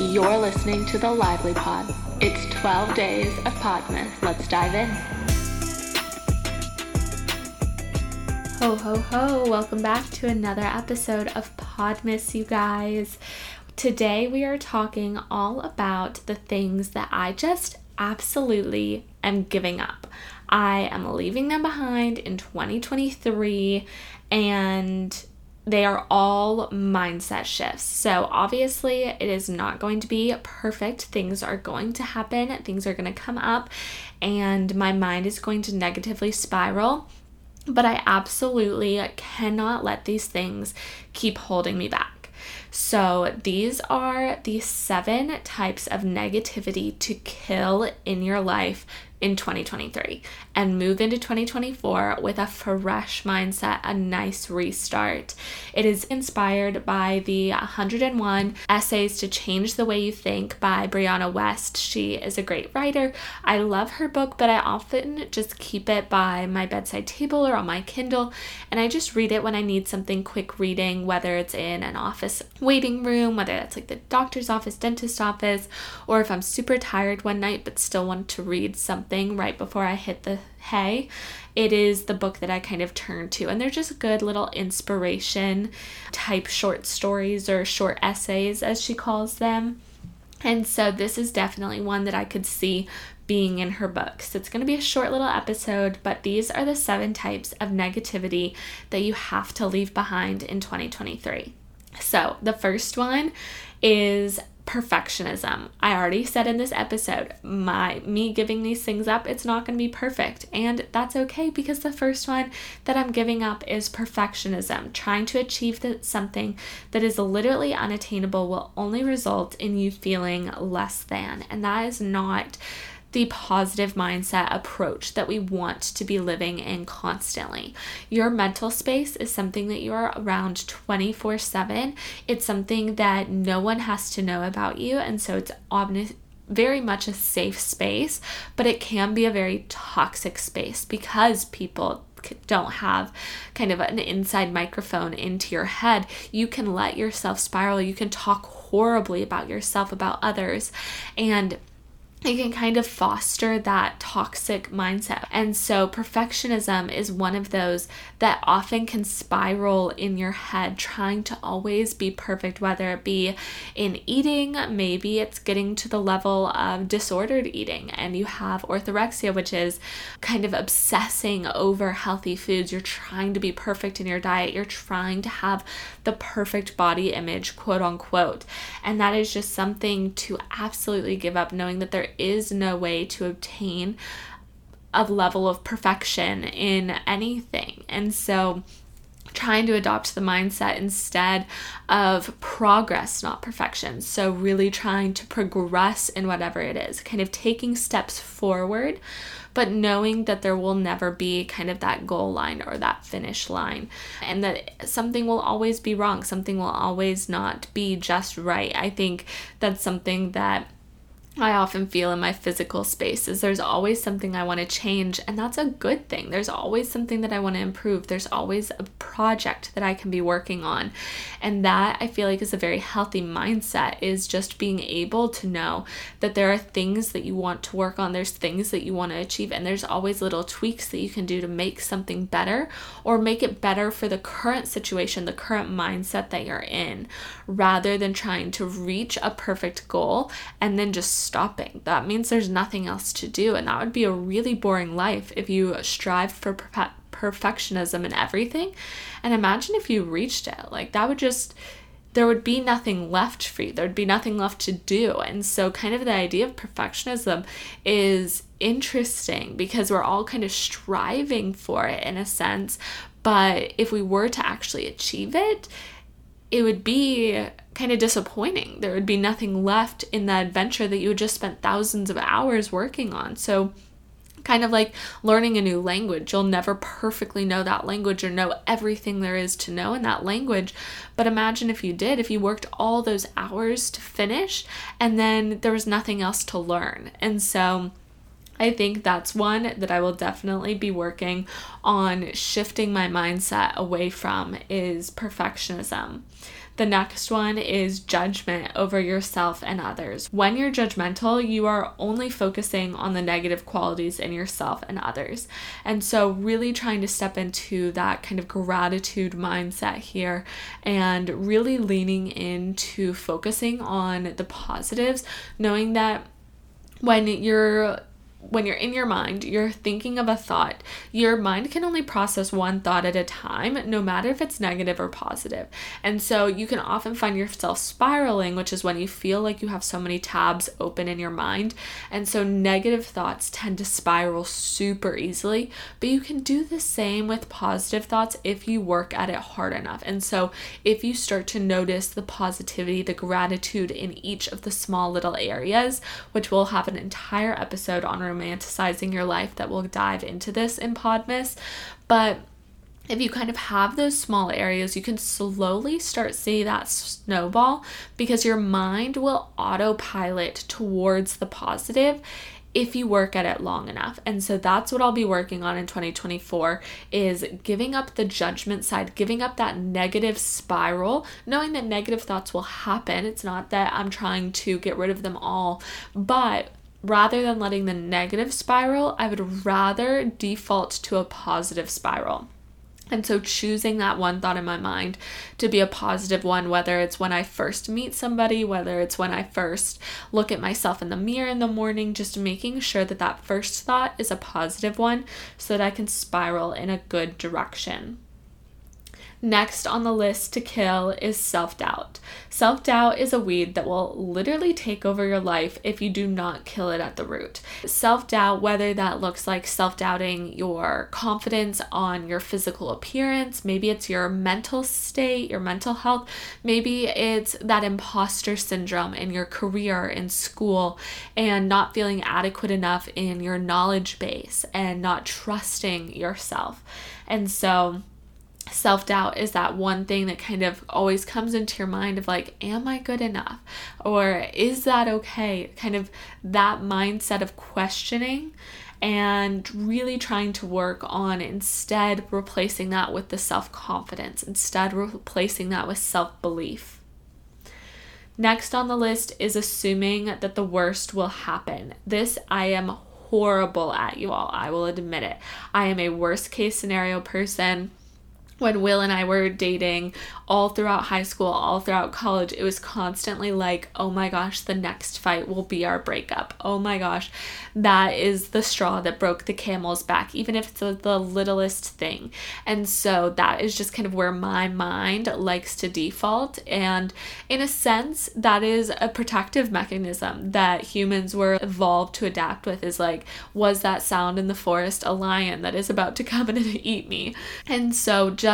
You're listening to the Lively Pod. It's 12 days of Podmas. Let's dive in. Ho, ho, ho. Welcome back to another episode of Podmas, you guys. Today we are talking all about the things that I just absolutely am giving up. I am leaving them behind in 2023 and they are all mindset shifts. So, obviously, it is not going to be perfect. Things are going to happen, things are going to come up, and my mind is going to negatively spiral. But I absolutely cannot let these things keep holding me back. So, these are the seven types of negativity to kill in your life in 2023 and move into 2024 with a fresh mindset, a nice restart. It is inspired by the 101 Essays to Change the Way You Think by Brianna Wiest. She is a great writer. I love her book, but I often just keep it by my bedside table or on my Kindle, and I just read it when I need something quick reading, whether it's in an office waiting room, whether that's like the doctor's office, dentist office, or if I'm super tired one night but still want to read something something right before I hit the hay, it is the book that I kind of turn to. And they're just good little inspiration type short stories or short essays, as she calls them. And so this is definitely one that I could see being in her book. So it's going to be a short little episode, but these are the seven types of negativity that you have to leave behind in 2023. So the first one is perfectionism. I already said in this episode, my me giving these things up, it's not going to be perfect, and that's okay because the first one that I'm giving up is perfectionism. Trying to achieve something that is literally unattainable will only result in you feeling less than, and that is not the positive mindset approach that we want to be living in constantly. Your mental space is something that you are around 24 7. It's something that no one has to know about you, and so it's obvious very much a safe space, but it can be a very toxic space because people don't have kind of an inside microphone into your head. You can let yourself spiral. You can talk horribly about yourself, about others, and it can kind of foster that toxic mindset. And so, perfectionism is one of those that often can spiral in your head, trying to always be perfect, whether it be in eating, maybe it's getting to the level of disordered eating, and you have orthorexia, which is kind of obsessing over healthy foods. You're trying to be perfect in your diet, you're trying to have the perfect body image, quote unquote. And that is just something to absolutely give up, knowing that there is no way to obtain a level of perfection in anything. And so trying to adopt the mindset instead of progress, not perfection. So, really trying to progress in whatever it is, kind of taking steps forward, but knowing that there will never be kind of that goal line or that finish line, and that something will always be wrong, something will always not be just right. I think that's something that I often feel in my physical spaces. There's always something I want to change, and that's a good thing. There's always something that I want to improve. There's always a project that I can be working on. And that I feel like is a very healthy mindset is just being able to know that there are things that you want to work on, there's things that you want to achieve, and there's always little tweaks that you can do to make something better or make it better for the current situation, the current mindset that you're in, rather than trying to reach a perfect goal and then just stopping. That means there's nothing else to do, and that would be a really boring life if you strive for per- perfectionism in everything. And imagine if you reached it. Like, that would just there would be nothing left for you. There would be nothing left to do. And so, kind of the idea of perfectionism is interesting because we're all kind of striving for it in a sense. But if we were to actually achieve it, it would be kind of disappointing. There would be nothing left in that adventure that you had just spent thousands of hours working on. So, kind of like learning a new language. You'll never perfectly know that language or know everything there is to know in that language. But imagine if you did, if you worked all those hours to finish and then there was nothing else to learn. And so, I think that's one that I will definitely be working on shifting my mindset away from is perfectionism. The next one is judgment over yourself and others. When you're judgmental, you are only focusing on the negative qualities in yourself and others. And so, really trying to step into that kind of gratitude mindset here and really leaning into focusing on the positives, knowing that when you're when you're in your mind, you're thinking of a thought. Your mind can only process one thought at a time, no matter if it's negative or positive. And so you can often find yourself spiraling, which is when you feel like you have so many tabs open in your mind. And so negative thoughts tend to spiral super easily, but you can do the same with positive thoughts if you work at it hard enough. And so if you start to notice the positivity, the gratitude in each of the small little areas, which we'll have an entire episode on romanticizing your life that we'll dive into this in Podmas. But if you kind of have those small areas, you can slowly start see that snowball because your mind will autopilot towards the positive if you work at it long enough. And so that's what I'll be working on in 2024 is giving up the judgment side, giving up that negative spiral, knowing that negative thoughts will happen. It's not that I'm trying to get rid of them all, but rather than letting the negative spiral, I would rather default to a positive spiral. And so, choosing that one thought in my mind to be a positive one, whether it's when I first meet somebody, whether it's when I first look at myself in the mirror in the morning, just making sure that that first thought is a positive one so that I can spiral in a good direction. Next on the list to kill is self doubt. Self doubt is a weed that will literally take over your life if you do not kill it at the root. Self doubt, whether that looks like self doubting your confidence on your physical appearance, maybe it's your mental state, your mental health, maybe it's that imposter syndrome in your career, in school, and not feeling adequate enough in your knowledge base and not trusting yourself. And so, self doubt is that one thing that kind of always comes into your mind of like, am I good enough? Or is that okay? Kind of that mindset of questioning and really trying to work on instead replacing that with the self confidence, instead replacing that with self belief. Next on the list is assuming that the worst will happen. This I am horrible at, you all. I will admit it. I am a worst case scenario person when Will and I were dating all throughout high school, all throughout college, it was constantly like, oh my gosh, the next fight will be our breakup. Oh my gosh, that is the straw that broke the camel's back, even if it's the littlest thing. And so that is just kind of where my mind likes to default. And in a sense, that is a protective mechanism that humans were evolved to adapt with is like, was that sound in the forest a lion that is about to come and eat me? And so just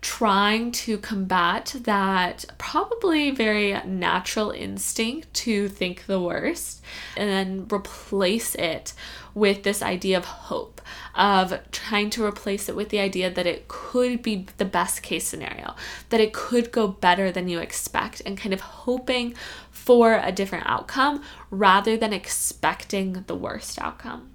trying to combat that probably very natural instinct to think the worst and then replace it with this idea of hope, of trying to replace it with the idea that it could be the best case scenario, that it could go better than you expect, and kind of hoping for a different outcome rather than expecting the worst outcome.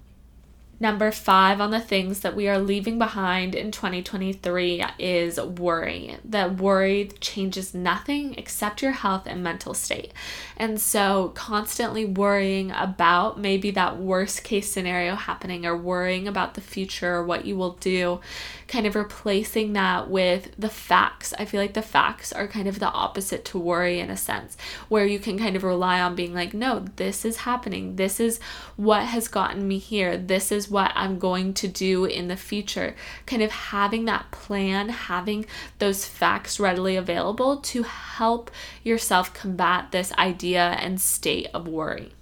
Number five on the things that we are leaving behind in 2023 is worry. That worry changes nothing except your health and mental state. And so, constantly worrying about maybe that worst case scenario happening or worrying about the future or what you will do, kind of replacing that with the facts. I feel like the facts are kind of the opposite to worry in a sense, where you can kind of rely on being like, no, this is happening. This is what has gotten me here. This is what I'm going to do in the future. Kind of having that plan, having those facts readily available to help yourself combat this idea and state of worry.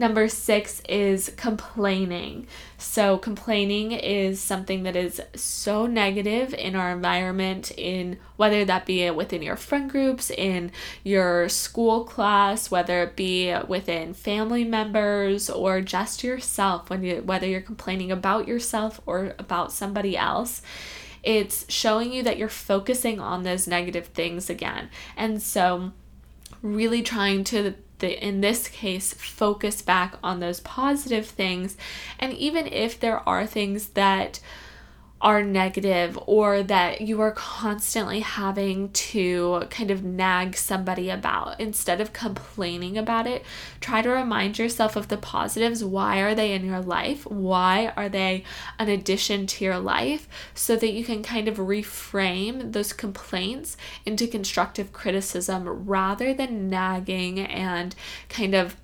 Number six is complaining. So, complaining is something that is so negative in our environment, in whether that be within your friend groups, in your school class, whether it be within family members or just yourself, when you, whether you're complaining about yourself or about somebody else it's showing you that you're focusing on those negative things again. And so, really trying to the, in this case, focus back on those positive things. And even if there are things that are negative or that you are constantly having to kind of nag somebody about instead of complaining about it try to remind yourself of the positives. Why are they in your life? Why are they an addition to your life? So that you can kind of reframe those complaints into constructive criticism rather than nagging and kind of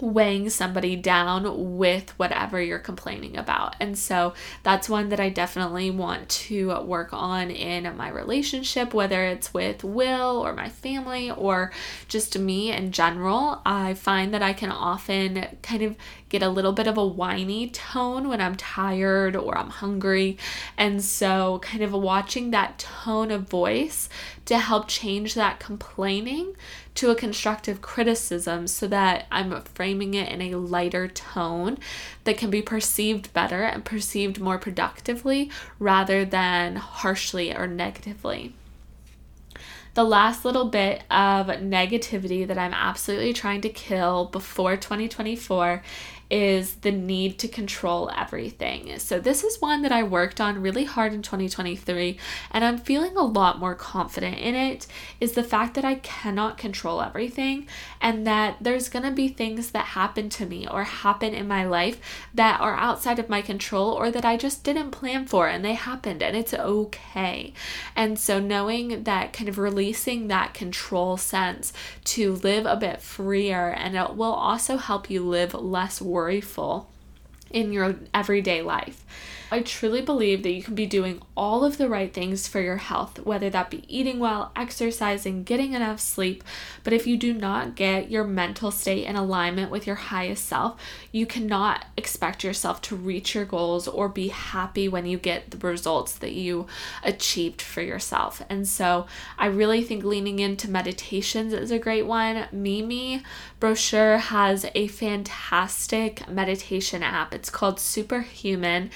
weighing somebody down with whatever you're complaining about. And so that's one that I definitely want to work on in my relationship, whether it's with Will or my family or just me in general. I find that I can often kind of get a little bit of a whiny tone when I'm tired or I'm hungry. And so, kind of watching that tone of voice to help change that complaining to a constructive criticism so that I'm framing it in a lighter tone that can be perceived better and perceived more productively rather than harshly or negatively. The last little bit of negativity that I'm absolutely trying to kill before 2024 is the need to control everything. So, this is one that I worked on really hard in 2023, and I'm feeling a lot more confident in it. Is the fact that I cannot control everything, and that there's gonna be things that happen to me or happen in my life that are outside of my control or that I just didn't plan for, and they happened, and it's okay. And so, knowing that kind of releasing that control sense to live a bit freer, and it will also help you live less worryful in your everyday life. I truly believe that you can be doing all of the right things for your health, whether that be eating well, exercising, getting enough sleep. But if you do not get your mental state in alignment with your highest self, you cannot expect yourself to reach your goals or be happy when you get the results that you achieved for yourself. And so I really think leaning into meditations is a great one. Mimi Bouchard has a fantastic meditation app. It's called Superhuman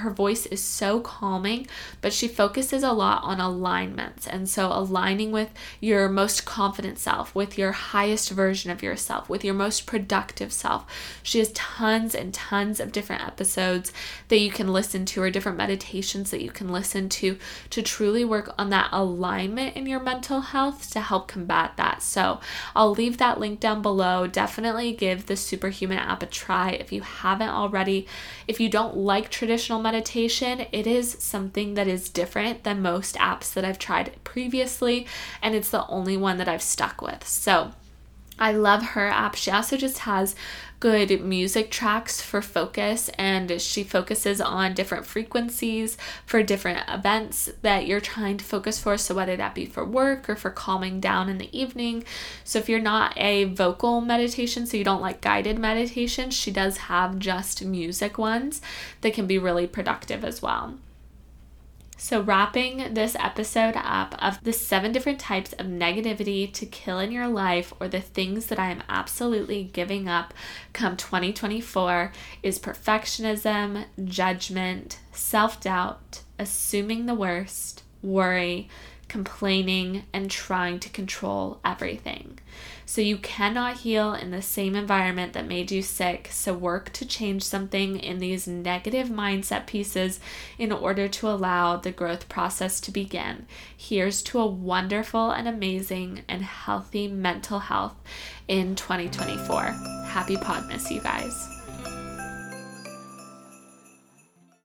her voice is so calming, but she focuses a lot on alignments. And so, aligning with your most confident self, with your highest version of yourself, with your most productive self. She has tons and tons of different episodes that you can listen to, or different meditations that you can listen to, to truly work on that alignment in your mental health to help combat that. So, I'll leave that link down below. Definitely give the Superhuman app a try if you haven't already. If you don't like traditional meditation, it is something that is different than most apps that I've tried previously, and it's the only one that I've stuck with. So, I love her app. She also just has good music tracks for focus and she focuses on different frequencies for different events that you're trying to focus for. So, whether that be for work or for calming down in the evening. So, if you're not a vocal meditation, so you don't like guided meditation, she does have just music ones that can be really productive as well. So, wrapping this episode up of the seven different types of negativity to kill in your life, or the things that I am absolutely giving up come 2024, is perfectionism, judgment, self doubt, assuming the worst, worry, complaining, and trying to control everything. So you cannot heal in the same environment that made you sick. So work to change something in these negative mindset pieces in order to allow the growth process to begin. Here's to a wonderful and amazing and healthy mental health in 2024. Happy Podmas, you guys.